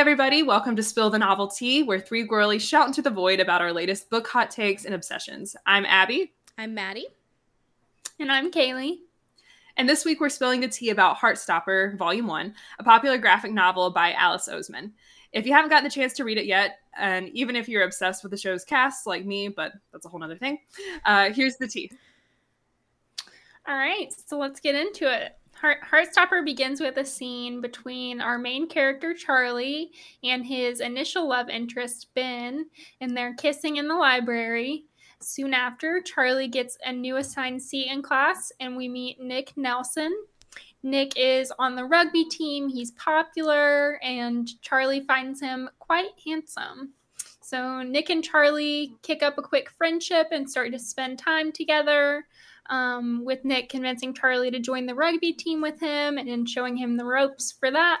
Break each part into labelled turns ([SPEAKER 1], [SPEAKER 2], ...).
[SPEAKER 1] everybody. Welcome to Spill the Novelty, where three girlies shout into the void about our latest book hot takes and obsessions. I'm Abby.
[SPEAKER 2] I'm Maddie.
[SPEAKER 3] And I'm Kaylee.
[SPEAKER 1] And this week we're spilling the tea about Heartstopper, Volume 1, a popular graphic novel by Alice Oseman. If you haven't gotten the chance to read it yet, and even if you're obsessed with the show's cast like me, but that's a whole other thing, uh, here's the tea.
[SPEAKER 3] All right, so let's get into it. Heart- Heartstopper begins with a scene between our main character Charlie and his initial love interest Ben, and they're kissing in the library. Soon after, Charlie gets a new assigned seat in class, and we meet Nick Nelson. Nick is on the rugby team, he's popular, and Charlie finds him quite handsome. So, Nick and Charlie kick up a quick friendship and start to spend time together um, with Nick convincing Charlie to join the rugby team with him and showing him the ropes for that.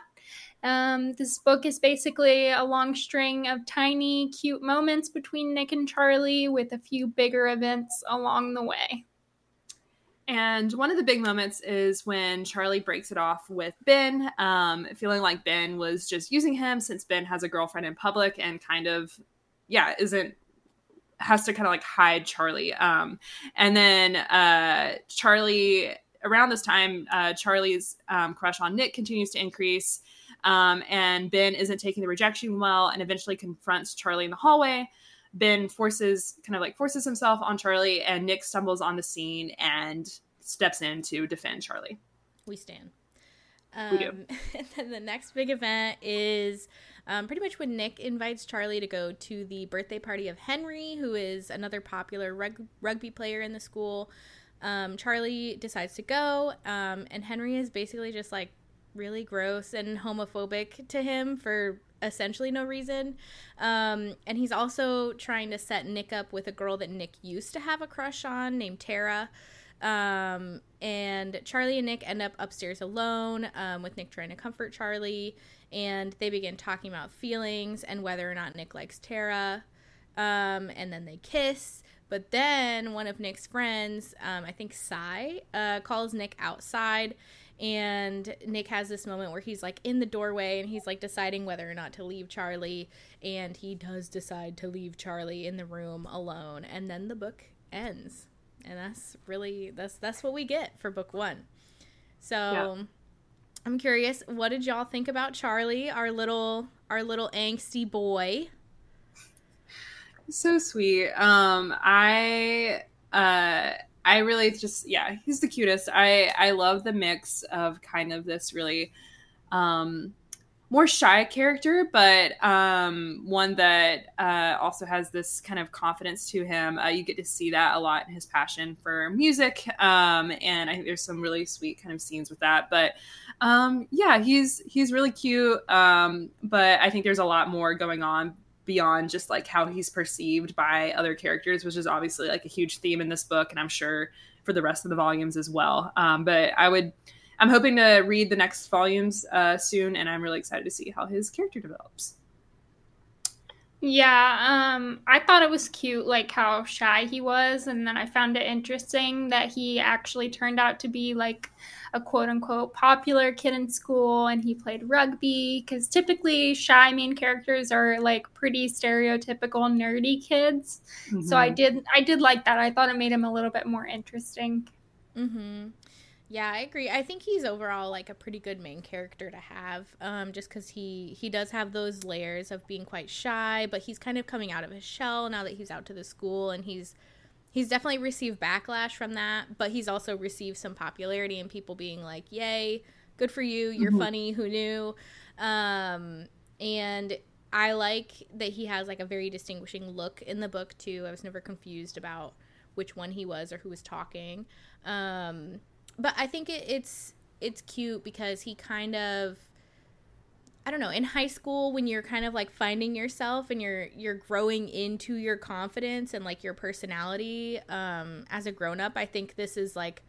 [SPEAKER 3] Um, this book is basically a long string of tiny, cute moments between Nick and Charlie with a few bigger events along the way.
[SPEAKER 1] And one of the big moments is when Charlie breaks it off with Ben, um, feeling like Ben was just using him since Ben has a girlfriend in public and kind of, yeah, isn't has to kind of like hide Charlie. Um, and then uh, Charlie, around this time, uh, Charlie's um, crush on Nick continues to increase. Um, and Ben isn't taking the rejection well and eventually confronts Charlie in the hallway. Ben forces, kind of like forces himself on Charlie, and Nick stumbles on the scene and steps in to defend Charlie.
[SPEAKER 2] We stand. Um, we do. And then the next big event is um, pretty much when Nick invites Charlie to go to the birthday party of Henry, who is another popular rug- rugby player in the school. Um, Charlie decides to go, um, and Henry is basically just like really gross and homophobic to him for essentially no reason. Um, and he's also trying to set Nick up with a girl that Nick used to have a crush on named Tara. Um, and Charlie and Nick end up upstairs alone um, with Nick trying to comfort Charlie and they begin talking about feelings and whether or not Nick likes Tara. Um, and then they kiss. But then one of Nick's friends, um, I think Sai, uh, calls Nick outside. And Nick has this moment where he's like in the doorway and he's like deciding whether or not to leave Charlie. And he does decide to leave Charlie in the room alone. And then the book ends. And that's really that's that's what we get for book one. So yeah. I'm curious, what did y'all think about Charlie, our little our little angsty boy?
[SPEAKER 1] So sweet. Um I uh I really just yeah, he's the cutest. I I love the mix of kind of this really um more shy character, but um, one that uh, also has this kind of confidence to him. Uh, you get to see that a lot in his passion for music, um, and I think there's some really sweet kind of scenes with that. But um, yeah, he's he's really cute, um, but I think there's a lot more going on beyond just like how he's perceived by other characters, which is obviously like a huge theme in this book, and I'm sure for the rest of the volumes as well. Um, but I would I'm hoping to read the next volumes uh, soon, and I'm really excited to see how his character develops.
[SPEAKER 3] Yeah, um, I thought it was cute, like how shy he was, and then I found it interesting that he actually turned out to be like a quote unquote popular kid in school, and he played rugby. Because typically, shy main characters are like pretty stereotypical nerdy kids. Mm-hmm. So I mm-hmm. did, I did like that. I thought it made him a little bit more interesting.
[SPEAKER 2] Mm-hmm. Yeah, I agree. I think he's overall like a pretty good main character to have, um, just because he he does have those layers of being quite shy, but he's kind of coming out of his shell now that he's out to the school, and he's he's definitely received backlash from that, but he's also received some popularity and people being like, "Yay, good for you! You're mm-hmm. funny. Who knew?" Um, and I like that he has like a very distinguishing look in the book too. I was never confused about which one he was or who was talking. Um, but I think it, it's it's cute because he kind of I don't know, in high school when you're kind of like finding yourself and you're you're growing into your confidence and like your personality um as a grown-up, I think this is like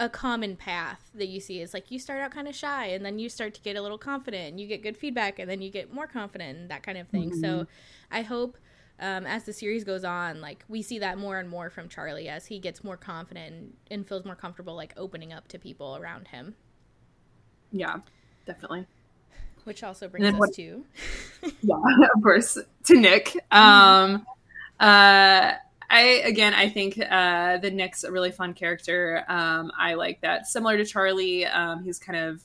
[SPEAKER 2] a common path that you see is like you start out kind of shy and then you start to get a little confident and you get good feedback and then you get more confident and that kind of thing. Mm-hmm. So I hope um, as the series goes on, like we see that more and more from Charlie as he gets more confident and, and feels more comfortable, like opening up to people around him.
[SPEAKER 1] Yeah, definitely.
[SPEAKER 2] which also brings us what, to
[SPEAKER 1] yeah, of course, to Nick. Um, uh, I again, I think uh, the Nick's a really fun character. Um, I like that. Similar to Charlie, um, he's kind of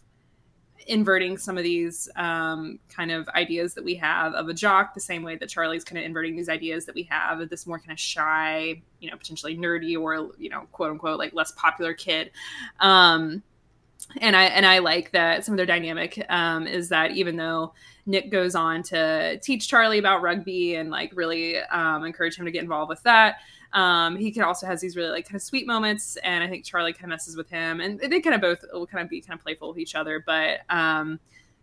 [SPEAKER 1] inverting some of these um, kind of ideas that we have of a jock, the same way that Charlie's kind of inverting these ideas that we have of this more kind of shy, you know, potentially nerdy or you know, quote unquote, like less popular kid. Um, and I and I like that some of their dynamic um, is that even though Nick goes on to teach Charlie about rugby and like really um, encourage him to get involved with that. Um, he can also has these really like kind of sweet moments, and I think Charlie kind of messes with him, and they kind of both will kind of be kind of playful with each other. But um,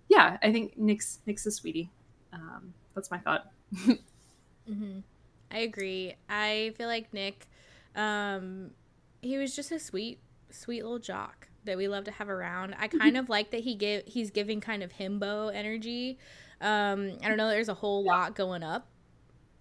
[SPEAKER 1] yeah, I think Nick's Nick's a sweetie. Um, that's my thought.
[SPEAKER 2] mm-hmm. I agree. I feel like Nick, um, he was just a sweet, sweet little jock that we love to have around. I kind of like that he give he's giving kind of himbo energy. Um, I don't know. There's a whole lot going up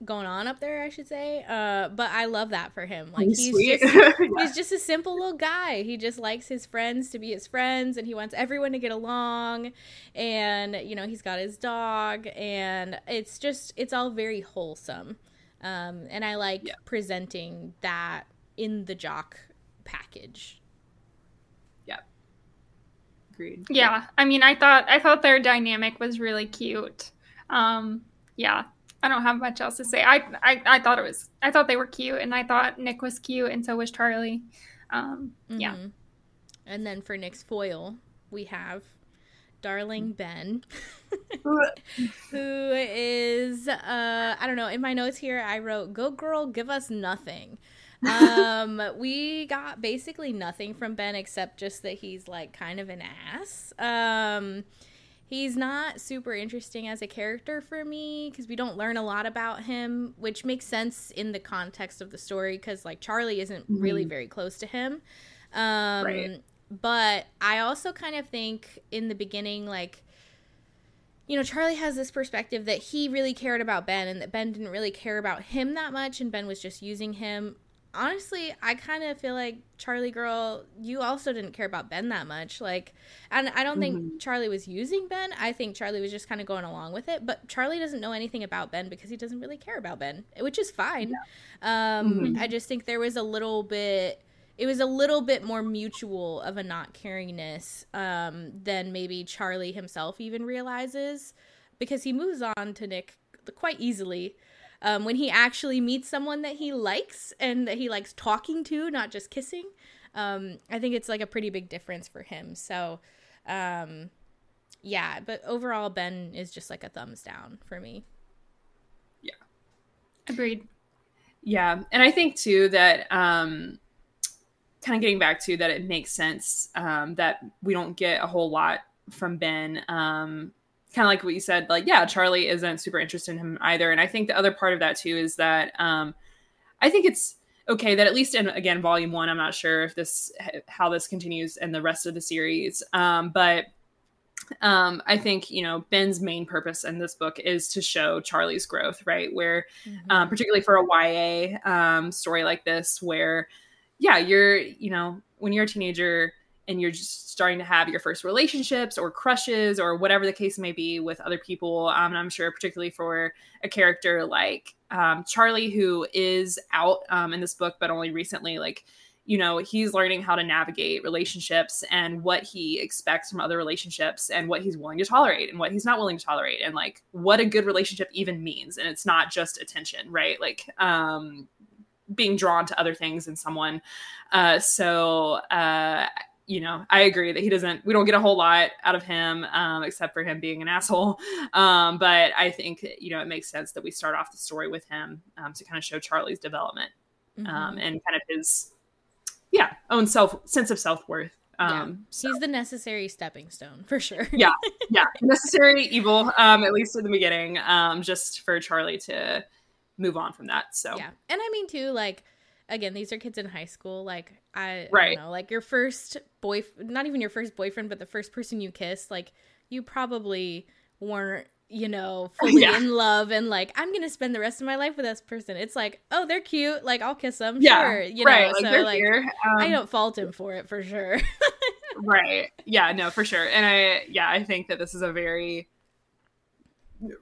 [SPEAKER 2] going on up there, I should say. Uh, but I love that for him. Like he's, he's just yeah. he's just a simple little guy. He just likes his friends to be his friends, and he wants everyone to get along. And you know, he's got his dog, and it's just it's all very wholesome. Um, and I like yeah. presenting that in the jock package.
[SPEAKER 1] Yeah. Agreed.
[SPEAKER 3] Yeah, I mean, I thought I thought their dynamic was really cute. Um, yeah, I don't have much else to say. I, I I thought it was I thought they were cute, and I thought Nick was cute, and so was Charlie. Um, mm-hmm. Yeah.
[SPEAKER 2] And then for Nick's foil, we have darling Ben, who is uh I don't know. In my notes here, I wrote "Go girl, give us nothing." um we got basically nothing from ben except just that he's like kind of an ass um He's not super interesting as a character for me because we don't learn a lot about him, which makes sense in the context of the story because, like, Charlie isn't mm-hmm. really very close to him. Um, right. But I also kind of think in the beginning, like, you know, Charlie has this perspective that he really cared about Ben and that Ben didn't really care about him that much and Ben was just using him honestly, I kind of feel like Charlie girl, you also didn't care about Ben that much. Like, and I don't mm-hmm. think Charlie was using Ben. I think Charlie was just kind of going along with it. But Charlie doesn't know anything about Ben because he doesn't really care about Ben, which is fine. Yeah. Um, mm-hmm. I just think there was a little bit. It was a little bit more mutual of a not caringness um, than maybe Charlie himself even realizes, because he moves on to Nick quite easily um, when he actually meets someone that he likes and that he likes talking to, not just kissing. Um, I think it's like a pretty big difference for him. So, um, yeah, but overall, Ben is just like a thumbs down for me.
[SPEAKER 1] Yeah.
[SPEAKER 3] Agreed.
[SPEAKER 1] Yeah. And I think too that, um, kind of getting back to that, it makes sense um, that we don't get a whole lot from Ben. Um, kind of like what you said, like, yeah, Charlie isn't super interested in him either. And I think the other part of that too is that um, I think it's okay that at least in again volume one, I'm not sure if this how this continues in the rest of the series, um, but um, I think you know Ben's main purpose in this book is to show Charlie's growth, right? Where, mm-hmm. um, particularly for a YA um, story like this, where yeah, you're you know when you're a teenager and you're just starting to have your first relationships or crushes or whatever the case may be with other people. Um, I'm sure, particularly for a character like um, Charlie, who is out um, in this book, but only recently, like, you know, he's learning how to navigate relationships and what he expects from other relationships and what he's willing to tolerate and what he's not willing to tolerate and like what a good relationship even means. And it's not just attention, right? Like, um, being drawn to other things in someone. Uh, so uh, you know, I agree that he doesn't, we don't get a whole lot out of him, um, except for him being an asshole. Um, but I think, you know, it makes sense that we start off the story with him um, to kind of show Charlie's development um, mm-hmm. and kind of his, yeah, own self, sense of self worth.
[SPEAKER 2] yeah. Um, so. He's the necessary stepping stone for sure.
[SPEAKER 1] yeah. Yeah. Necessary evil, um, at least in the beginning, just for Charlie to move on from that. So,
[SPEAKER 2] yeah. And I mean, too, like, again, these are kids in high school. Like I,
[SPEAKER 1] right.
[SPEAKER 2] I know, like your first boy, not even your first boyfriend, but the first person you kissed. Like you probably weren't, you know, fully yeah. in love and like I'm gonna spend the rest of my life with this person. It's like, oh, they're cute. Like I'll kiss them. Yeah, sure. You right. know, like, so like um, I don't fault him for it for sure.
[SPEAKER 1] right. Yeah. No, for sure. And I, yeah, I think that this is a very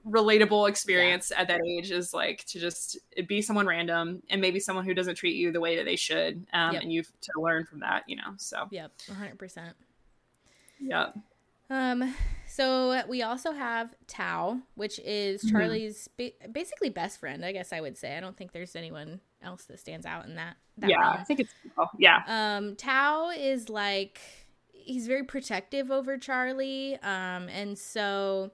[SPEAKER 1] relatable experience yeah. at that age is like to just be someone random and maybe someone who doesn't treat you the way that they should um, yep. and you to learn from that you know so
[SPEAKER 2] yep 100%
[SPEAKER 1] yep
[SPEAKER 2] um so we also have tao which is mm-hmm. charlie's ba- basically best friend i guess i would say i don't think there's anyone else that stands out in that, that
[SPEAKER 1] yeah i think it's oh, yeah
[SPEAKER 2] um tao is like he's very protective over charlie um and so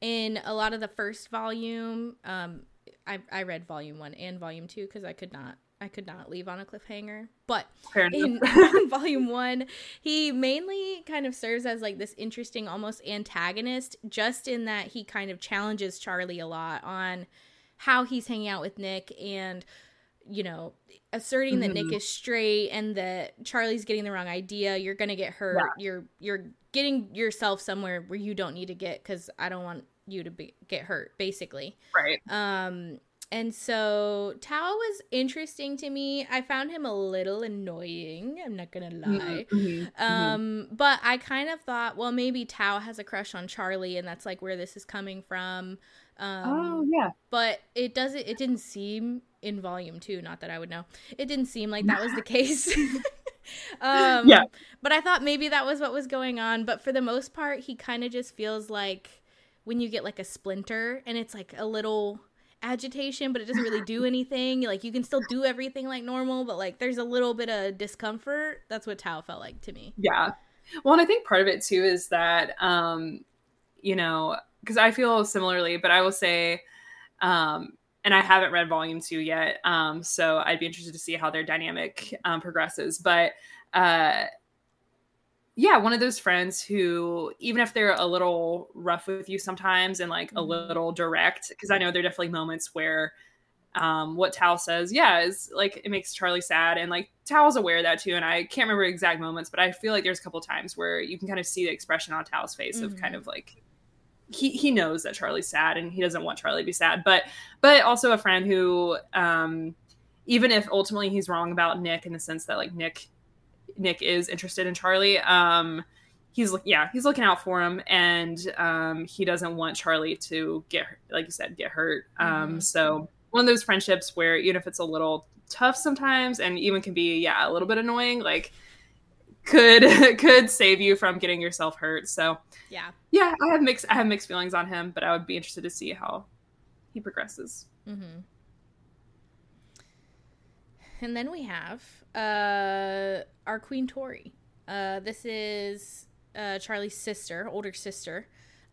[SPEAKER 2] in a lot of the first volume um i i read volume one and volume two because i could not I could not leave on a cliffhanger. But in, in, volume one, he mainly kind of serves as like this interesting, almost antagonist, just in that he kind of challenges Charlie a lot on how he's hanging out with Nick and, you know, asserting mm-hmm. that Nick mm-hmm. is straight and that Charlie's getting the wrong idea. You're gonna get hurt. Yeah. You're you're getting yourself somewhere where you don't need to get because I don't want you to be, get hurt basically
[SPEAKER 1] right
[SPEAKER 2] um and so Tao was interesting to me. I found him a little annoying. I'm not gonna mm-hmm, lie. Mm-hmm, mm-hmm. um, but I kind of thought, well, maybe Tao has a crush on Charlie, and that's like where this is coming from. Um,
[SPEAKER 1] oh yeah.
[SPEAKER 2] But it doesn't. It didn't seem in volume two. Not that I would know. It didn't seem like that was the case. um, yeah. But I thought maybe that was what was going on. But for the most part, he kind of just feels like when you get like a splinter and it's like a little agitation but it doesn't really do anything like you can still do everything like normal but like there's a little bit of discomfort that's what tao felt like to me
[SPEAKER 1] yeah well and i think part of it too is that um you know because i feel similarly but i will say um and i haven't read volume two yet um so i'd be interested to see how their dynamic um, progresses but uh yeah, one of those friends who, even if they're a little rough with you sometimes and like mm-hmm. a little direct, because I know there are definitely moments where um, what Tao says, yeah, is like it makes Charlie sad, and like Tao's aware of that too. And I can't remember exact moments, but I feel like there's a couple times where you can kind of see the expression on Tao's face mm-hmm. of kind mm-hmm. of like he he knows that Charlie's sad and he doesn't want Charlie to be sad, but but also a friend who, um, even if ultimately he's wrong about Nick in the sense that like Nick Nick is interested in Charlie. Um, he's yeah, he's looking out for him, and um, he doesn't want Charlie to get like you said get hurt. Um, mm-hmm. So one of those friendships where even if it's a little tough sometimes, and even can be yeah a little bit annoying, like could could save you from getting yourself hurt. So
[SPEAKER 2] yeah,
[SPEAKER 1] yeah, I have mixed I have mixed feelings on him, but I would be interested to see how he progresses.
[SPEAKER 2] Mm-hmm. And then we have uh, our Queen Tori. Uh, this is uh, Charlie's sister, older sister.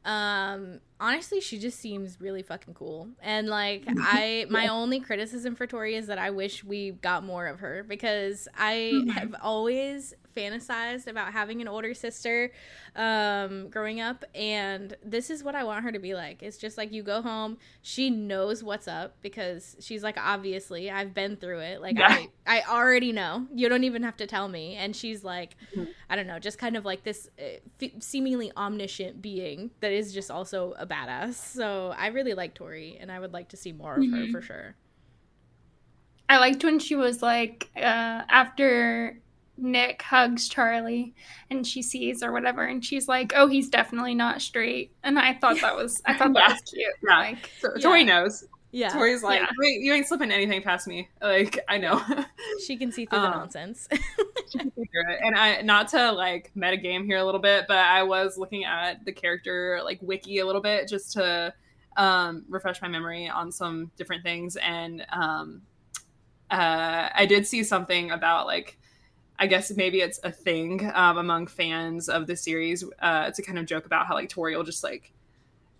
[SPEAKER 2] Um, honestly, she just seems really fucking cool. And like, I my only criticism for Tori is that I wish we got more of her because I mm-hmm. have always fantasized about having an older sister um, growing up, and this is what I want her to be like. It's just like you go home, she knows what's up because she's like, obviously, I've been through it. Like yeah. I, I already know. You don't even have to tell me. And she's like, mm-hmm. I don't know, just kind of like this uh, f- seemingly omniscient being that is just also a badass. So I really like Tori, and I would like to see more of mm-hmm. her for sure.
[SPEAKER 3] I liked when she was like, uh, after Nick hugs Charlie and she sees or whatever and she's like, "Oh, he's definitely not straight." And I thought that was I thought that was cute.
[SPEAKER 1] Yeah.
[SPEAKER 3] Like,
[SPEAKER 1] so, yeah. Tori knows. Yeah. Tori's like, yeah. Wait, you ain't slipping anything past me. Like, I know.
[SPEAKER 2] she can see through um, the nonsense.
[SPEAKER 1] she can see it. And I not to like metagame here a little bit, but I was looking at the character like wiki a little bit just to um refresh my memory on some different things. And um uh I did see something about like I guess maybe it's a thing um, among fans of the series uh, to kind of joke about how like Tori will just like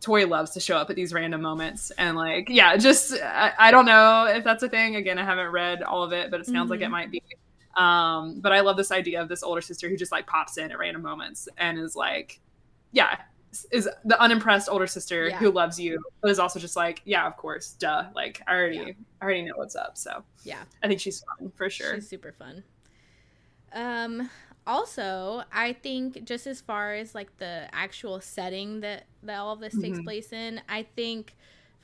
[SPEAKER 1] Tori loves to show up at these random moments and like yeah, just I, I don't know if that's a thing. Again, I haven't read all of it, but it sounds mm-hmm. like it mm-hmm. might be. Um, but I love this idea of this older sister who just like pops in at random moments and is like, yeah, is the unimpressed older sister yeah. who loves you, but is also just like, yeah, of course, duh. Like I already, yeah. I already know what's up. So
[SPEAKER 2] yeah,
[SPEAKER 1] I think she's fun for sure.
[SPEAKER 2] She's super fun. Um, also, I think just as far as like the actual setting that that all of this mm-hmm. takes place in, I think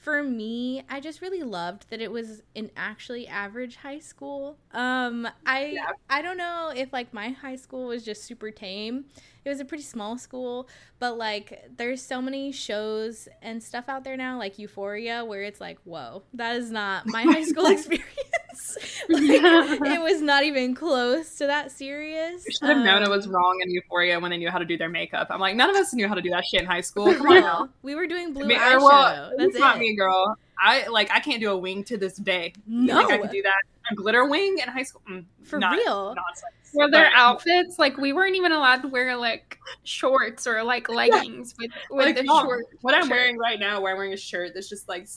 [SPEAKER 2] for me, I just really loved that it was an actually average high school. Um, I yeah. I don't know if like my high school was just super tame. It was a pretty small school, but like there's so many shows and stuff out there now, like Euphoria, where it's like, whoa, that is not my high school experience. like, it was not even close to that serious.
[SPEAKER 1] You should have um, known it was um, wrong in Euphoria when they knew how to do their makeup. I'm like, none of us knew how to do that shit in high school. Come on.
[SPEAKER 2] We were doing blue I mean, eyeshadow. Well, That's
[SPEAKER 1] not me, girl. I like I can't do a wing to this day. No, I could do that. A glitter wing in high school. Mm,
[SPEAKER 2] For real.
[SPEAKER 1] Nonsense.
[SPEAKER 3] Were their outfits like we weren't even allowed to wear like shorts or like leggings with with like, the oh, short.
[SPEAKER 1] What I'm wearing right now, where I'm wearing a shirt that's just like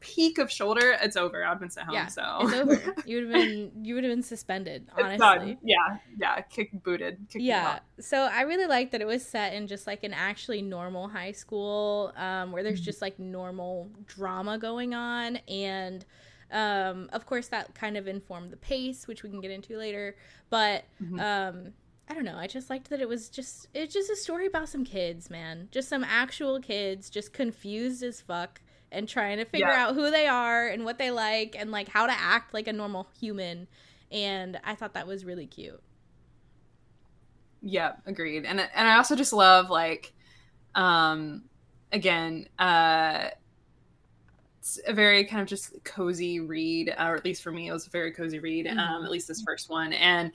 [SPEAKER 1] peak of shoulder, it's over. I've been sent home,
[SPEAKER 2] yeah,
[SPEAKER 1] so
[SPEAKER 2] it's over. You would have been you would have been suspended. Honestly,
[SPEAKER 1] yeah, yeah, kick booted.
[SPEAKER 2] yeah, so I really like that it was set in just like an actually normal high school, um, where there's mm-hmm. just like normal drama going on, and um, of course that kind of informed the pace, which we can get into later. But mm-hmm. um, I don't know. I just liked that it was just it's just a story about some kids, man. Just some actual kids, just confused as fuck and trying to figure yeah. out who they are and what they like and like how to act like a normal human. And I thought that was really cute.
[SPEAKER 1] Yeah, agreed. And and I also just love like um again, uh it's a very kind of just cozy read, or at least for me, it was a very cozy read. Mm-hmm. Um, at least this first one, and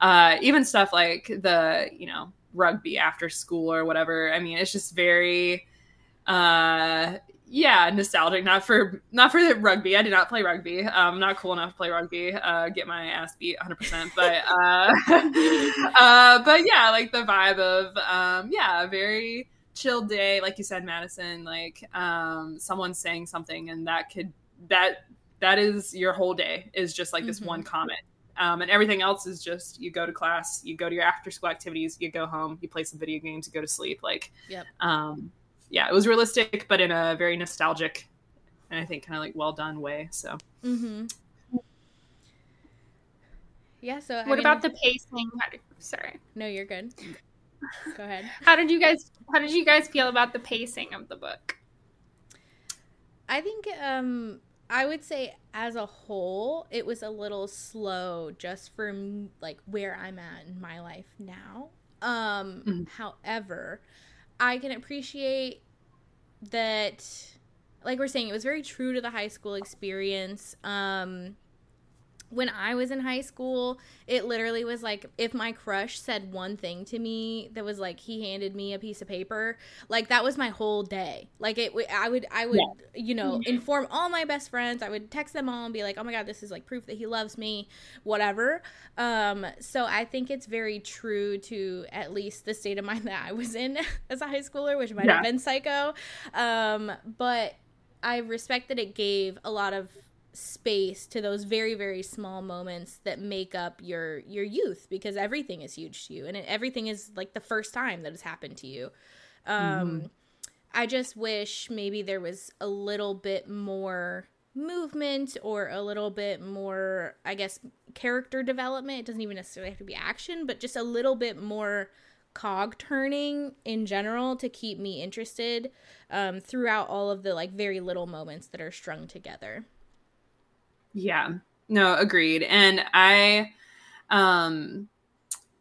[SPEAKER 1] uh, even stuff like the you know rugby after school or whatever. I mean, it's just very uh yeah nostalgic not for not for the rugby i did not play rugby i'm not cool enough to play rugby uh get my ass beat 100% but uh uh but yeah like the vibe of um yeah very chill day like you said madison like um someone saying something and that could that that is your whole day is just like this mm-hmm. one comment um, and everything else is just you go to class you go to your after school activities you go home you play some video games you go to sleep like
[SPEAKER 2] yep.
[SPEAKER 1] um yeah, it was realistic, but in a very nostalgic and I think kind of like well done way. So.
[SPEAKER 2] Mm-hmm. Yeah. So.
[SPEAKER 3] What about the pacing? Sorry.
[SPEAKER 2] No, you're good. Go ahead.
[SPEAKER 3] how did you guys? How did you guys feel about the pacing of the book?
[SPEAKER 2] I think um I would say as a whole, it was a little slow just for like where I'm at in my life now. Um, mm-hmm. however, I can appreciate that like we're saying it was very true to the high school experience um when I was in high school, it literally was like if my crush said one thing to me that was like he handed me a piece of paper, like that was my whole day. Like it, I would, I would, yeah. you know, mm-hmm. inform all my best friends. I would text them all and be like, "Oh my god, this is like proof that he loves me," whatever. Um, so I think it's very true to at least the state of mind that I was in as a high schooler, which might yeah. have been psycho. Um, but I respect that it gave a lot of space to those very very small moments that make up your your youth because everything is huge to you and it, everything is like the first time that has happened to you. Um mm-hmm. i just wish maybe there was a little bit more movement or a little bit more i guess character development. It doesn't even necessarily have to be action but just a little bit more cog turning in general to keep me interested um, throughout all of the like very little moments that are strung together
[SPEAKER 1] yeah. No, agreed. And I um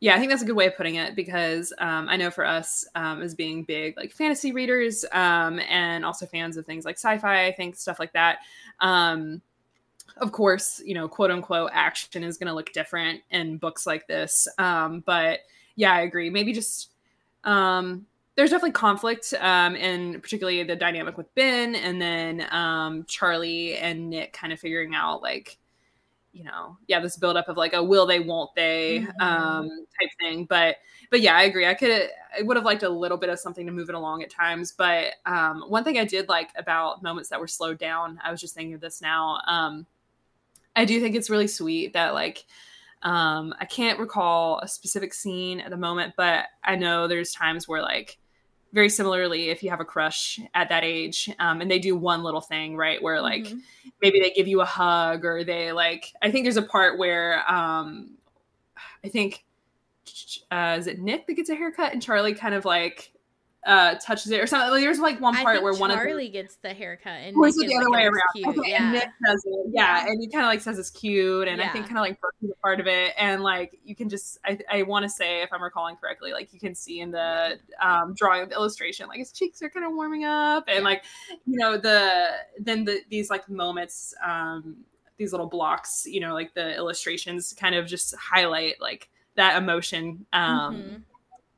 [SPEAKER 1] yeah, I think that's a good way of putting it because um, I know for us um, as being big like fantasy readers um, and also fans of things like sci-fi, I think stuff like that. Um, of course, you know, quote unquote action is going to look different in books like this. Um, but yeah, I agree. Maybe just um, there's definitely conflict um, and particularly the dynamic with ben and then um, charlie and nick kind of figuring out like you know yeah this buildup of like a will they won't they mm-hmm. um, type thing. But but yeah i agree. I could i would have liked a little bit of something to move it along at times. But um, one thing i did like about moments that were slowed down i was just thinking of this now um, i do think it's really sweet that like um, I can't recall a specific scene at the moment, but I know there's times where like very similarly if you have a crush at that age um, and they do one little thing right where like mm-hmm. maybe they give you a hug or they like i think there's a part where um, i think uh, is it nick that gets a haircut and charlie kind of like uh touches it or something. Like, there's like one part where one of
[SPEAKER 2] Charlie gets the haircut and
[SPEAKER 1] or is the other way around?
[SPEAKER 2] Cute.
[SPEAKER 1] Okay,
[SPEAKER 2] yeah.
[SPEAKER 1] and Nick does it. Yeah, and he kind of like says it's cute, and I think kind of like Brooke is a part of it, and like you can just I I want to say if I'm recalling correctly, like you can see in the um drawing of the illustration, like his cheeks are kind of warming up, and
[SPEAKER 2] Yeah.
[SPEAKER 1] like you know the then the these like moments um these little blocks you know like the illustrations kind of just highlight like that emotion um
[SPEAKER 2] Mhm.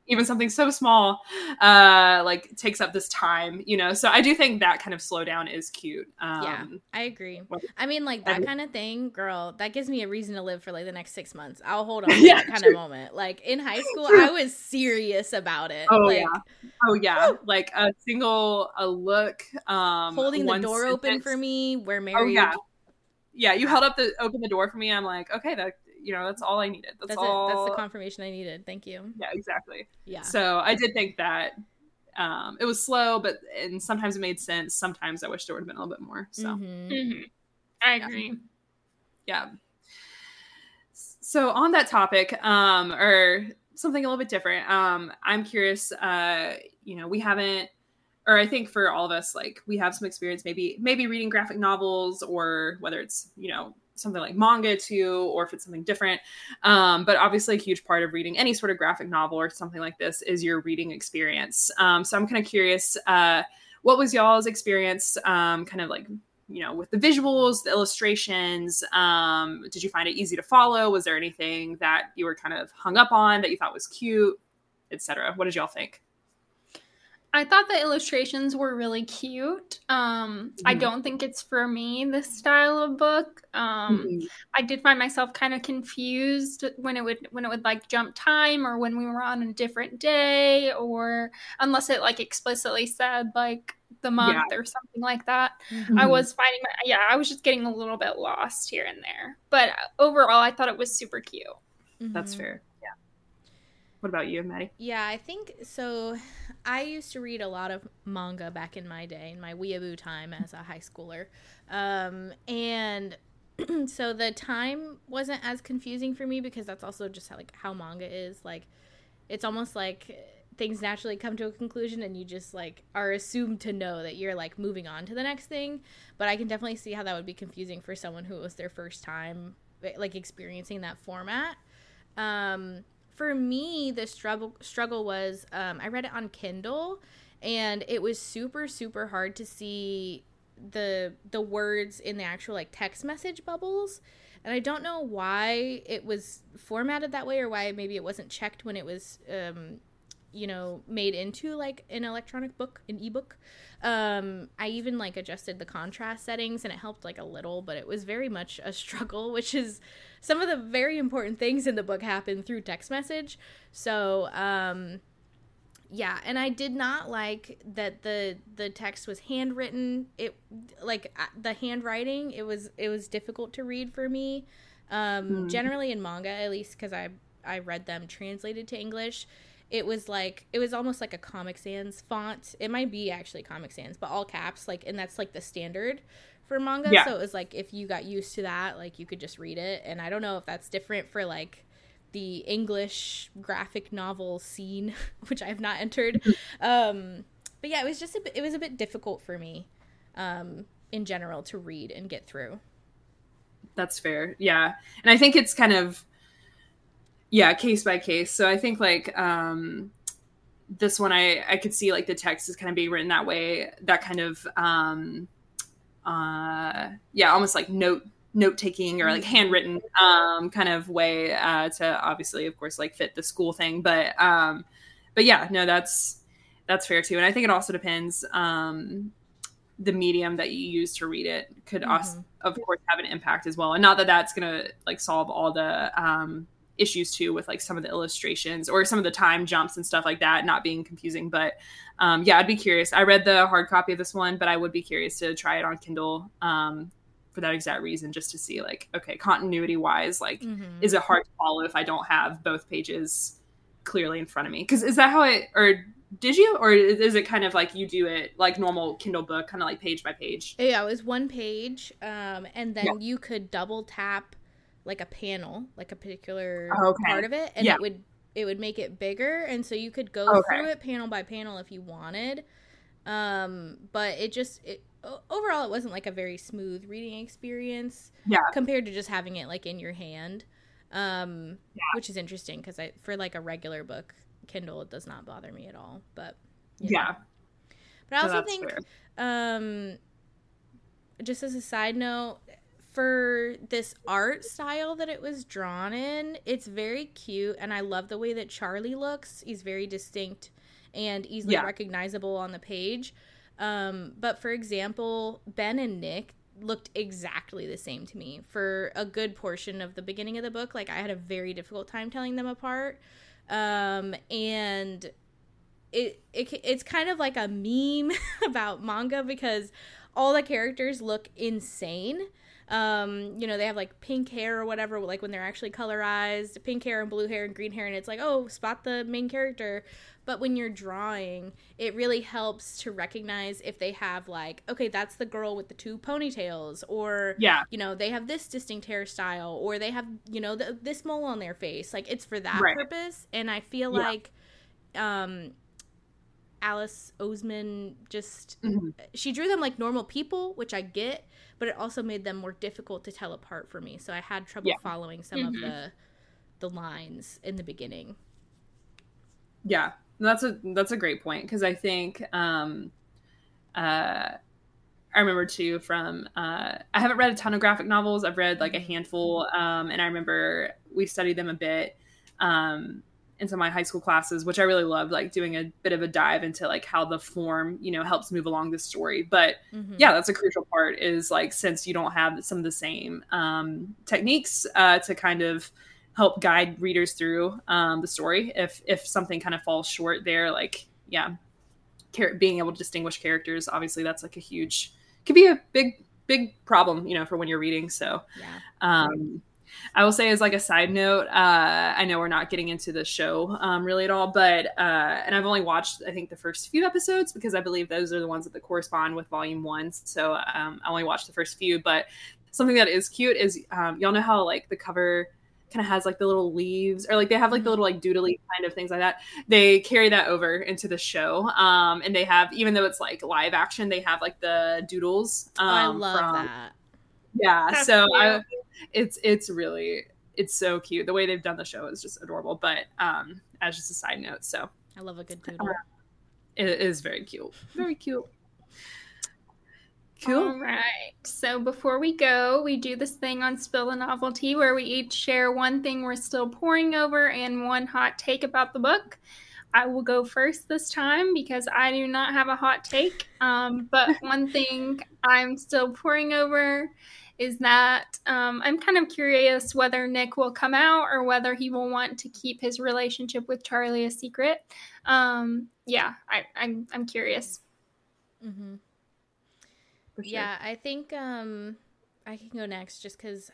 [SPEAKER 1] Even something so small uh like takes up this time you know so i do think that kind of slowdown is cute um
[SPEAKER 2] Yeah. I agree. I mean, like that kind of thing, girl. That gives me a reason to live for like the next six months. I'll hold on to
[SPEAKER 1] Yeah,
[SPEAKER 2] that kind
[SPEAKER 1] true.
[SPEAKER 2] of moment. Like in high school. I was serious about it.
[SPEAKER 1] Oh,
[SPEAKER 2] like,
[SPEAKER 1] yeah. oh yeah like a single a look um
[SPEAKER 2] holding the door open for me. We're
[SPEAKER 1] oh yeah yeah you held up the open the door for me i'm like okay that you know that's all i needed that's,
[SPEAKER 2] That's
[SPEAKER 1] all
[SPEAKER 2] it. That's the confirmation I needed. Thank you.
[SPEAKER 1] yeah exactly
[SPEAKER 2] Yeah.
[SPEAKER 1] so i did think that um it was slow but and sometimes it made sense sometimes i wish there would have been a little bit more so
[SPEAKER 2] Mhm.
[SPEAKER 3] Mhm. I agree.
[SPEAKER 1] yeah so on that topic um or something a little bit different um i'm curious uh you know we haven't or i think for all of us like we have some experience maybe maybe reading graphic novels or whether it's you know something like manga too or if it's something different. Um, but obviously a huge part of reading any sort of graphic novel or something like this is your reading experience. Um, so i'm kind of curious uh, what was y'all's experience um, kind of like you know with the visuals the illustrations? Um, did you find it easy to follow? Was there anything that you were kind of hung up on that you thought was cute etc what did y'all think
[SPEAKER 3] I thought the illustrations were really cute. Um, I
[SPEAKER 1] Mhm.
[SPEAKER 3] don't think it's for me this style of book. Um,
[SPEAKER 1] Mhm.
[SPEAKER 3] I did find myself kind of confused when it would when it would like jump time or when we were on a different day or unless it like explicitly said like the month or something like that.
[SPEAKER 2] Mhm.
[SPEAKER 3] I was finding my, yeah, I was just getting a little bit lost here and there. But overall I thought it was super cute.
[SPEAKER 1] that's
[SPEAKER 2] Mhm.
[SPEAKER 1] fair yeah what about you maddie
[SPEAKER 2] Yeah, I think so. I used to read a lot of manga back in my day, in my weeaboo time as a high schooler. Um, and so the time wasn't as confusing for me because that's also just how, like how manga is. Like, it's almost like things naturally come to a conclusion and you just like are assumed to know that you're like moving on to the next thing. But I can definitely see how that would be confusing for someone who was their first time like experiencing that format. Um, for me, the struggle struggle was um, I read it on Kindle, and it was super super hard to see the the words in the actual like text message bubbles. And I don't know why it was formatted that way, or why maybe it wasn't checked when it was, um, you know, made into like an electronic book, an ebook. Um, I even like adjusted the contrast settings, and it helped like a little, but it was very much a struggle, which is some of the very important things in the book happen through text message. So, um, yeah, and I did not like that the the text was handwritten. It like uh, the handwriting, it was it was difficult to read for me. Um,
[SPEAKER 1] Hmm.
[SPEAKER 2] Generally in manga, at least because I I read them translated to English. It was like it was almost like a Comic Sans font. It might be actually Comic Sans, but all caps. Like, and that's like the standard for manga.
[SPEAKER 1] Yeah.
[SPEAKER 2] So it was like if you got used to that, like you could just read it. And I don't know if that's different for like the English graphic novel scene, which I have not entered. um, but yeah, it was just a bit, it was a bit difficult for me um, in general to read and get through.
[SPEAKER 1] That's fair. Yeah. And I think it's kind of yeah, case by case. So I think like um this one I I could see like the text is kind of being written that way, that kind of um uh yeah, almost like note note taking or like handwritten um kind of way uh to obviously of course like fit the school thing, but um but yeah, no that's that's fair too. And I think it also depends um the medium that you use to read it could also of course have an impact as well and not that that's gonna like solve all the um issues too with like some of the illustrations or some of the time jumps and stuff like that not being confusing but um yeah i'd be curious i read the hard copy of this one but i would be curious to try it on kindle um for that exact reason just to see like okay continuity wise like
[SPEAKER 2] Mhm.
[SPEAKER 1] is it hard to follow if i don't have both pages clearly in front of me because is that how it or did you or is it kind of like you do it like normal kindle book kind of like page by page
[SPEAKER 2] Yeah, it was one page, um, and then
[SPEAKER 1] Yeah.
[SPEAKER 2] you could double tap like a panel, like a particular
[SPEAKER 1] Oh, okay.
[SPEAKER 2] part of it, and
[SPEAKER 1] Yeah.
[SPEAKER 2] it would it would make it bigger, and so you could go
[SPEAKER 1] Okay.
[SPEAKER 2] through it panel by panel if you wanted. Um, but it just it, overall it wasn't like a very smooth reading experience
[SPEAKER 1] Yeah.
[SPEAKER 2] compared to just having it like in your hand. Um,
[SPEAKER 1] Yeah.
[SPEAKER 2] which is interesting because I for like a regular book Kindle it does not bother me at all. But
[SPEAKER 1] Yeah.
[SPEAKER 2] but I also
[SPEAKER 1] that's
[SPEAKER 2] think
[SPEAKER 1] fair.
[SPEAKER 2] um just as a side note for this art style that it was drawn in it's very cute and i love the way that charlie looks he's very distinct and easily
[SPEAKER 1] Yeah.
[SPEAKER 2] recognizable on the page um, but for example ben and nick looked exactly the same to me for a good portion of the beginning of the book like i had a very difficult time telling them apart um, and it, it it's kind of like a meme about manga because all the characters look insane. Um, you know, they have like pink hair or whatever, like when they're actually colorized, pink hair and blue hair and green hair, and it's like, oh, spot the main character. But when you're drawing, it really helps to recognize if they have like, okay, that's the girl with the two ponytails, or
[SPEAKER 1] Yeah.
[SPEAKER 2] you know, they have this distinct hairstyle, or they have, you know, th- this mole on their face. Like it's for that
[SPEAKER 1] Right.
[SPEAKER 2] purpose. And I feel
[SPEAKER 1] Yeah.
[SPEAKER 2] like, um, Alice Oseman just
[SPEAKER 1] Mhm.
[SPEAKER 2] she drew them like normal people, which I get, but it also made them more difficult to tell apart for me. So I had trouble
[SPEAKER 1] Yeah.
[SPEAKER 2] following some of
[SPEAKER 3] Mhm.
[SPEAKER 2] the the lines in the beginning.
[SPEAKER 1] Yeah, that's a that's a great point because I think um, uh, I remember too from uh, I haven't read a ton of graphic novels. I've read like a handful, um, and I remember we studied them a bit um, in some of my high school classes, which I really loved, like doing a bit of a dive into like how the form you know helps move along the story. But
[SPEAKER 2] Mhm.
[SPEAKER 1] yeah, that's a crucial part. Is like since you don't have some of the same um, techniques uh, to kind of help guide readers through um, the story. If if something kind of falls short there, like yeah, being able to distinguish characters, obviously that's like a huge could be a big big problem, you know, for when you're reading. So
[SPEAKER 2] Yeah.
[SPEAKER 1] um, I will say, as like a side note, uh, I know we're not getting into the show um, really at all, but uh, and I've only watched I think the first few episodes because I believe those are the ones that correspond with volume one. So um, I only watched the first few, but something that is cute is um, y'all know how like the cover kind of has like the little leaves or like they have like the little like doodly kind of things like that they carry that over into the show um and they have even though it's like live action they have like the doodles um
[SPEAKER 2] Oh, I love
[SPEAKER 1] from-
[SPEAKER 2] that.
[SPEAKER 1] yeah
[SPEAKER 3] That's
[SPEAKER 1] so
[SPEAKER 3] cute.
[SPEAKER 1] I, it's it's really it's so cute the way they've done the show is just adorable but um as just a side note so
[SPEAKER 2] I love a good doodle.
[SPEAKER 1] it is very cute very cute cool
[SPEAKER 3] All right. So before we go, we do this thing on Spill the Novelty where we each share one thing we're still pouring over and one hot take about the book. I will go first this time because I do not have a hot take. Um, but one thing I'm still pouring over is that um, I'm kind of curious whether Nick will come out or whether he will want to keep his relationship with Charlie a secret. Um, yeah, I, I'm, I'm curious.
[SPEAKER 2] hmm
[SPEAKER 1] sure.
[SPEAKER 2] Yeah, I think um I can go next just because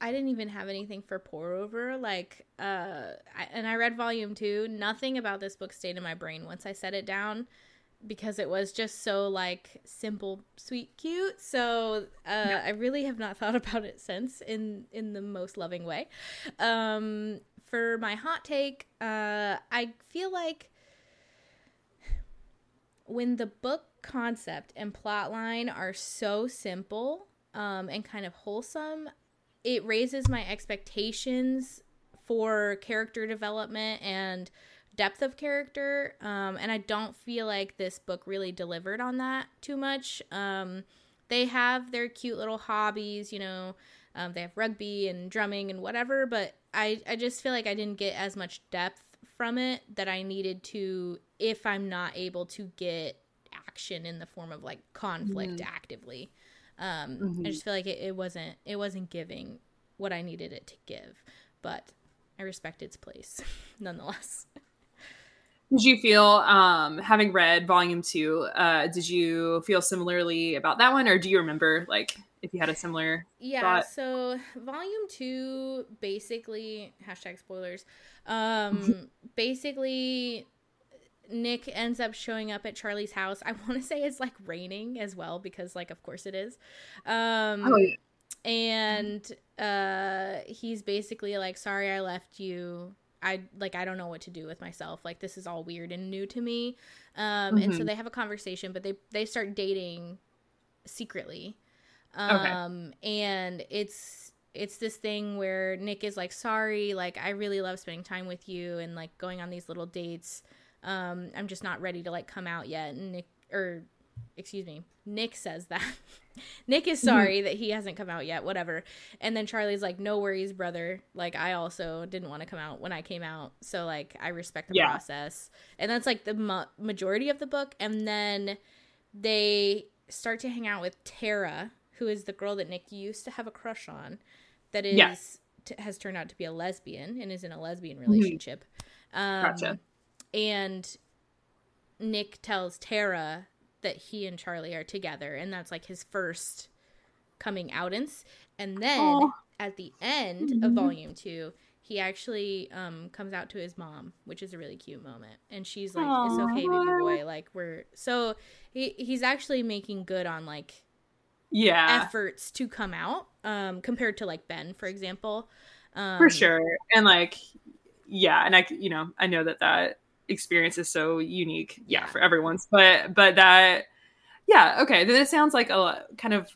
[SPEAKER 2] I didn't even have anything for pour over. Like, uh, I, and I read volume two. Nothing about this book stayed in my brain once I set it down because it was just so like simple, sweet, cute. So uh,
[SPEAKER 1] Yeah.
[SPEAKER 2] I really have not thought about it since in in the most loving way. Um, for my hot take, uh, I feel like when the book concept and plot line are so simple um, and kind of wholesome, it raises my expectations for character development and depth of character. Um, and I don't feel like this book really delivered on that too much. Um, they have their cute little hobbies, you know, um, they have rugby and drumming and whatever, but I, I just feel like I didn't get as much depth from it that I needed to if I'm not able to get action in the form of like conflict
[SPEAKER 1] Mhm.
[SPEAKER 2] actively. Um,
[SPEAKER 1] Mhm.
[SPEAKER 2] I just feel like it, it wasn't it wasn't giving what I needed it to give, but I respect its place nonetheless.
[SPEAKER 1] Did you feel, um, having read volume two, uh, did you feel similarly about that one, or do you remember like if you had a similar?
[SPEAKER 2] Yeah,
[SPEAKER 1] Thought-
[SPEAKER 2] so volume two basically hashtag spoilers. Um basically Nick ends up showing up at Charlie's house. I want to say it's like raining as well because like of course it is. Um
[SPEAKER 1] Oh, yeah.
[SPEAKER 2] and uh he's basically like sorry I left you. I like I don't know what to do with myself. Like this is all weird and new to me. Um, mm-hmm. and so mm-hmm. they have a conversation, but they they start dating secretly. Um, okay. and it's it's this thing where Nick is like, "Sorry, like I really love spending time with you and like going on these little dates. Um, I'm just not ready to like come out yet." And Nick or excuse me, Nick says that. Nick is sorry mm-hmm. that he hasn't come out yet, whatever. And then Charlie's like, "No worries, brother. Like I also didn't want to come out when I came out, so like I respect the yeah. process." And that's like the ma- majority of the book. And then they start to hang out with Tara, who is the girl that Nick used to have a crush on, that is yeah. t- has turned out to be a lesbian and is in a lesbian mm-hmm. relationship. Mm-hmm. Um, gotcha. And Nick tells Tara that he and Charlie are together, and that's like his first coming outance. And then Aww. at the end mm-hmm. of volume two, he actually um, comes out to his mom, which is a really cute moment. And she's like, Aww. "It's okay, baby boy. Like we're so he he's actually making good on like
[SPEAKER 1] yeah
[SPEAKER 2] efforts to come out um, compared to like Ben, for example. Um,
[SPEAKER 1] for sure, and like yeah, and I you know I know that that experience is so unique yeah, for everyone's but but that yeah okay then it sounds like a kind of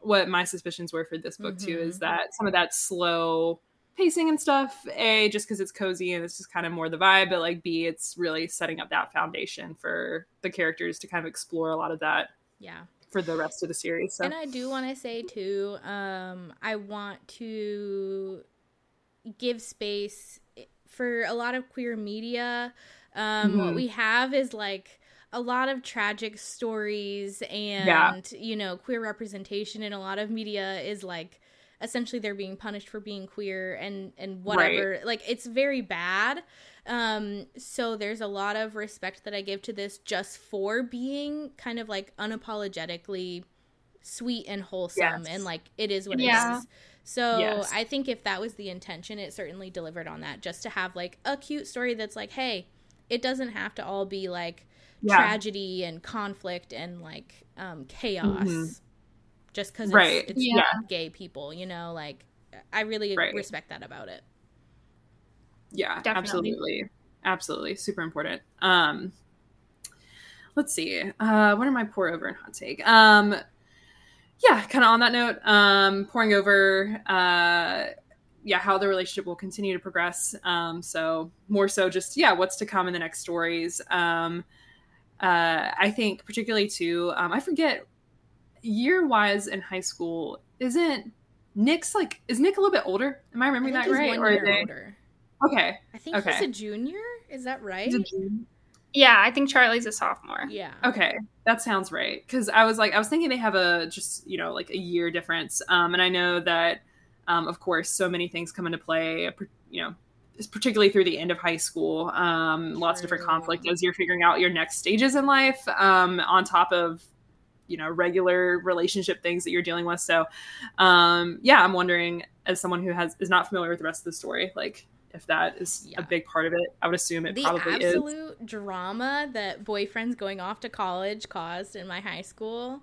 [SPEAKER 1] what my suspicions were for this book mm-hmm. too is mm-hmm. that some of that slow pacing and stuff a just because it's cozy and it's just kind of more the vibe but like b it's really setting up that foundation for the characters to kind of explore a lot of that
[SPEAKER 2] yeah
[SPEAKER 1] for the rest of the series so.
[SPEAKER 2] and i do want to say too um i want to give space for a lot of queer media, um, mm-hmm. what we have is like a lot of tragic stories and yeah. you know queer representation in a lot of media is like essentially they're being punished for being queer and and whatever right. like it's very bad um so there's a lot of respect that i give to this just for being kind of like unapologetically sweet and wholesome yes. and like it is what yeah. it is so yes. I think if that was the intention, it certainly delivered on that. Just to have like a cute story that's like, hey, it doesn't have to all be like yeah. tragedy and conflict and like um, chaos. Mm-hmm. Just because it's, right. it's yeah. gay people, you know, like I really right. respect that about it.
[SPEAKER 1] Yeah, Definitely. absolutely, absolutely, super important. Um, let's see, uh, what am I pour over in hot take? Um, yeah, kind of on that note, um, pouring over, uh, yeah, how the relationship will continue to progress. Um, so more so, just yeah, what's to come in the next stories. Um, uh, I think particularly too, um, I forget year wise in high school, isn't Nick's like is Nick a little bit older? Am I remembering I that right?
[SPEAKER 2] or year they... older.
[SPEAKER 1] Okay.
[SPEAKER 2] I think
[SPEAKER 1] okay.
[SPEAKER 2] he's a junior. Is that right?
[SPEAKER 3] Yeah, I think Charlie's a sophomore.
[SPEAKER 2] Yeah.
[SPEAKER 1] Okay, that sounds right. Because I was like, I was thinking they have a just you know like a year difference, um, and I know that, um, of course, so many things come into play. You know, particularly through the end of high school, um, lots of different conflict as you're figuring out your next stages in life. Um, on top of you know regular relationship things that you're dealing with. So, um, yeah, I'm wondering as someone who has is not familiar with the rest of the story, like if that is yeah. a big part of it. I would assume it
[SPEAKER 2] the
[SPEAKER 1] probably
[SPEAKER 2] is. The absolute drama that boyfriends going off to college caused in my high school.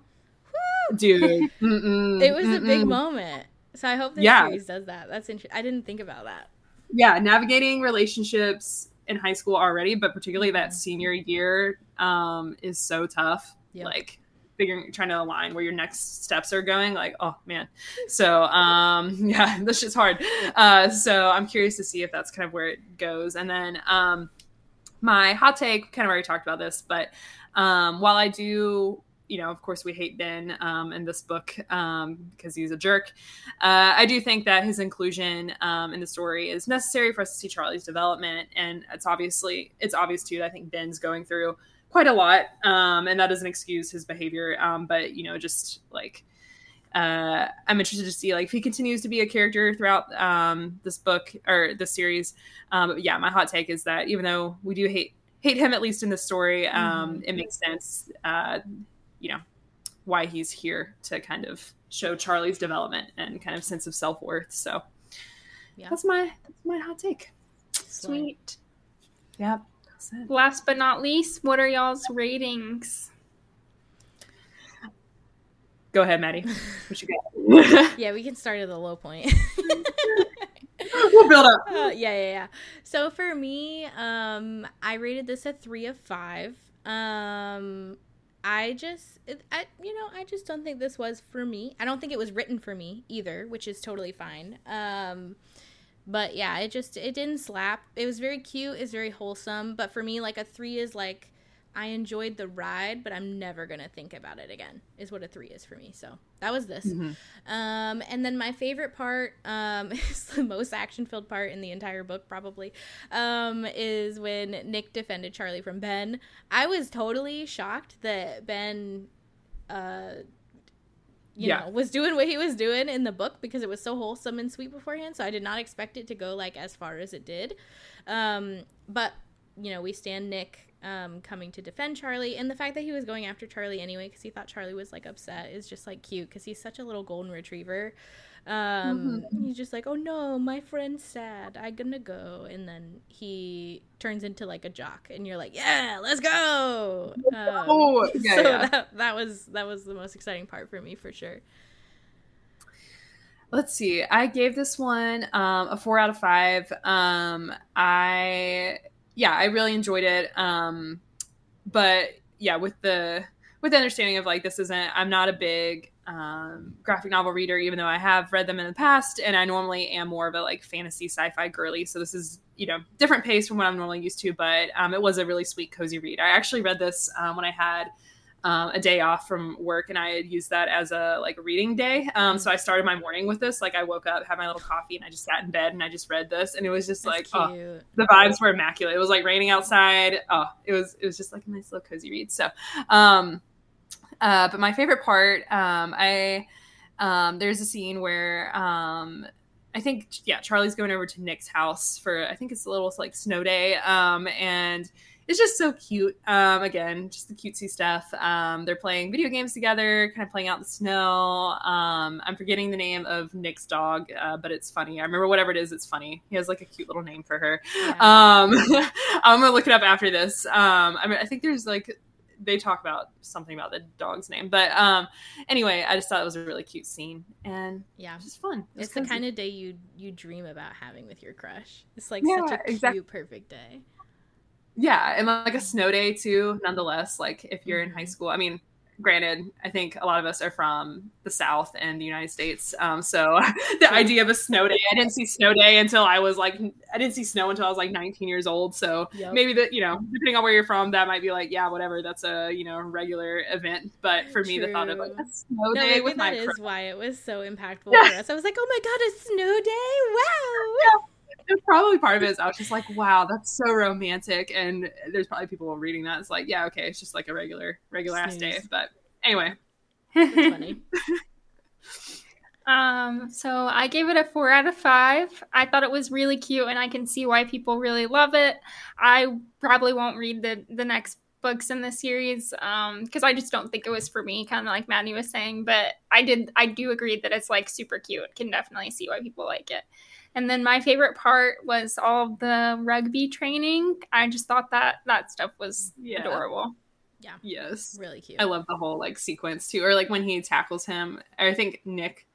[SPEAKER 1] Woo! Dude,
[SPEAKER 2] it was mm-mm. a big moment. So I hope the yeah. series does that. That's interesting. I didn't think about that.
[SPEAKER 1] Yeah, navigating relationships in high school already, but particularly that mm-hmm. senior year um, is so tough. Yep. Like figuring trying to align where your next steps are going like oh man so um yeah this shit's hard uh so i'm curious to see if that's kind of where it goes and then um my hot take kind of already talked about this but um while i do you know, of course, we hate Ben um, in this book um, because he's a jerk. Uh, I do think that his inclusion um, in the story is necessary for us to see Charlie's development, and it's obviously it's obvious too. That I think Ben's going through quite a lot, um, and that doesn't excuse his behavior. Um, but you know, just like uh, I'm interested to see like if he continues to be a character throughout um, this book or this series. Um, yeah, my hot take is that even though we do hate hate him at least in the story, um, mm-hmm. it makes sense. Uh, you know why he's here to kind of show Charlie's development and kind of sense of self worth. So yeah. that's my that's my hot take.
[SPEAKER 3] Sweet.
[SPEAKER 1] Yeah.
[SPEAKER 3] Last but not least, what are y'all's ratings?
[SPEAKER 1] Go ahead, Maddie. What
[SPEAKER 2] you got? yeah, we can start at the low point.
[SPEAKER 1] we'll build up.
[SPEAKER 2] Uh, yeah, yeah, yeah. So for me, um, I rated this a three of five. Um, I just, it, I, you know, I just don't think this was for me. I don't think it was written for me either, which is totally fine. Um, but yeah, it just, it didn't slap. It was very cute. It's very wholesome. But for me, like a three is like I enjoyed the ride, but I'm never gonna think about it again. Is what a three is for me. So that was this. Mm-hmm. Um, and then my favorite part um, is the most action filled part in the entire book, probably, um, is when Nick defended Charlie from Ben. I was totally shocked that Ben. Uh, you yeah. know, was doing what he was doing in the book because it was so wholesome and sweet beforehand. So I did not expect it to go like as far as it did. Um, but you know, we stand Nick um, coming to defend Charlie, and the fact that he was going after Charlie anyway because he thought Charlie was like upset is just like cute because he's such a little golden retriever. Um, mm-hmm. He's just like, oh no, my friend's sad. I'm gonna go, and then he turns into like a jock, and you're like, yeah, let's go. Um, oh, yeah, so yeah. That, that was that was the most exciting part for me for sure.
[SPEAKER 1] Let's see. I gave this one um, a four out of five. Um, I yeah, I really enjoyed it. Um, but yeah, with the with the understanding of like this isn't I'm not a big um, graphic novel reader, even though I have read them in the past, and I normally am more of a like fantasy sci-fi girly. So this is you know different pace from what I'm normally used to, but um, it was a really sweet cozy read. I actually read this um, when I had um, a day off from work and I had used that as a like a reading day. Um, so I started my morning with this. Like I woke up, had my little coffee, and I just sat in bed and I just read this, and it was just That's like oh, the vibes were immaculate. It was like raining outside. Oh, it was it was just like a nice little cozy read. So, um, uh, but my favorite part, um, I um, there's a scene where um, I think yeah, Charlie's going over to Nick's house for I think it's a little like snow day, um, and it's just so cute. Um, again, just the cutesy stuff. Um, they're playing video games together, kind of playing out in the snow. Um, I'm forgetting the name of Nick's dog, uh, but it's funny. I remember whatever it is, it's funny. He has like a cute little name for her. Yeah. Um, I'm gonna look it up after this. Um, I mean, I think there's like they talk about something about the dog's name, but um, anyway, I just thought it was a really cute scene and yeah, It's just fun.
[SPEAKER 2] It it's the kind of day you you dream about having with your crush. It's like yeah, such a cute, perfect day
[SPEAKER 1] yeah and like a snow day too nonetheless like if you're in high mm-hmm. school i mean granted i think a lot of us are from the south and the united states um, so the idea of a snow day i didn't see snow day until i was like i didn't see snow until i was like 19 years old so yep. maybe that you know depending on where you're from that might be like yeah whatever that's a you know regular event but for me True. the thought of like a snow no, day with
[SPEAKER 2] that
[SPEAKER 1] my
[SPEAKER 2] is why it was so impactful for us. I was like oh my god a snow day? Wow!
[SPEAKER 1] Yeah it's probably part of it is I was just like, wow, that's so romantic. And there's probably people reading that. It's like, yeah, okay, it's just like a regular, regular ass day. But anyway. funny.
[SPEAKER 3] um, so I gave it a four out of five. I thought it was really cute and I can see why people really love it. I probably won't read the the next books in the series um because i just don't think it was for me kind of like maddie was saying but i did i do agree that it's like super cute can definitely see why people like it and then my favorite part was all the rugby training. I just thought that that stuff was yeah. adorable.
[SPEAKER 2] Yeah.
[SPEAKER 1] Yes.
[SPEAKER 2] Really cute.
[SPEAKER 1] I love the whole like sequence too. Or like when he tackles him. I think Nick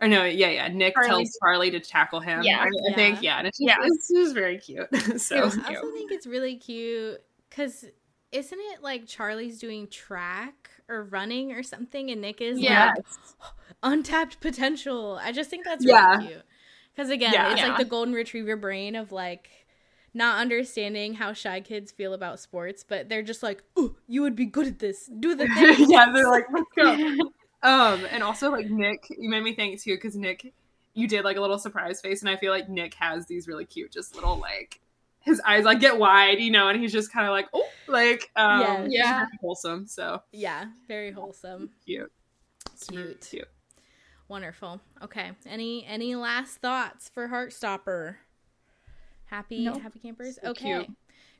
[SPEAKER 1] or no, yeah, yeah. Nick Charlie. tells Charlie to tackle him. Yeah. I, I yeah. think, yeah. And it's just, yeah. it's, it's very cute. so I
[SPEAKER 2] also think it's really cute because isn't it like Charlie's doing track or running or something and Nick is yeah. like untapped potential. I just think that's really yeah. cute. Because again, yeah, it's yeah. like the golden retriever brain of like not understanding how shy kids feel about sports, but they're just like, "Oh, you would be good at this. Do the thing."
[SPEAKER 1] yeah, they're like, "Let's go." um, and also like Nick, you made me think too because Nick, you did like a little surprise face, and I feel like Nick has these really cute, just little like his eyes like get wide, you know, and he's just kind of like, oh, like, um, yeah, yeah, wholesome. So
[SPEAKER 2] yeah, very wholesome,
[SPEAKER 1] cute,
[SPEAKER 2] cute, cute. Wonderful. Okay. Any any last thoughts for Heartstopper? Happy nope. happy campers. So okay. Cute.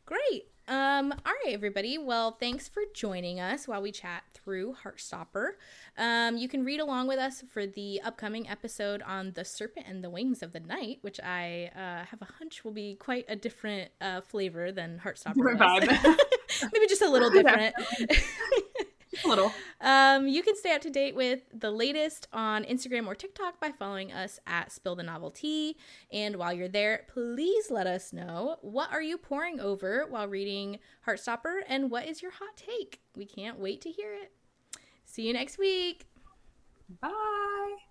[SPEAKER 2] Great. Um, all right, everybody. Well, thanks for joining us while we chat through Heartstopper. Um, you can read along with us for the upcoming episode on The Serpent and the Wings of the Night, which I uh, have a hunch will be quite a different uh, flavor than Heartstopper. Maybe just a little different.
[SPEAKER 1] a little.
[SPEAKER 2] Um, you can stay up to date with the latest on Instagram or TikTok by following us at Spill the Novelty. And while you're there, please let us know what are you pouring over while reading Heartstopper and what is your hot take. We can't wait to hear it. See you next week.
[SPEAKER 1] Bye.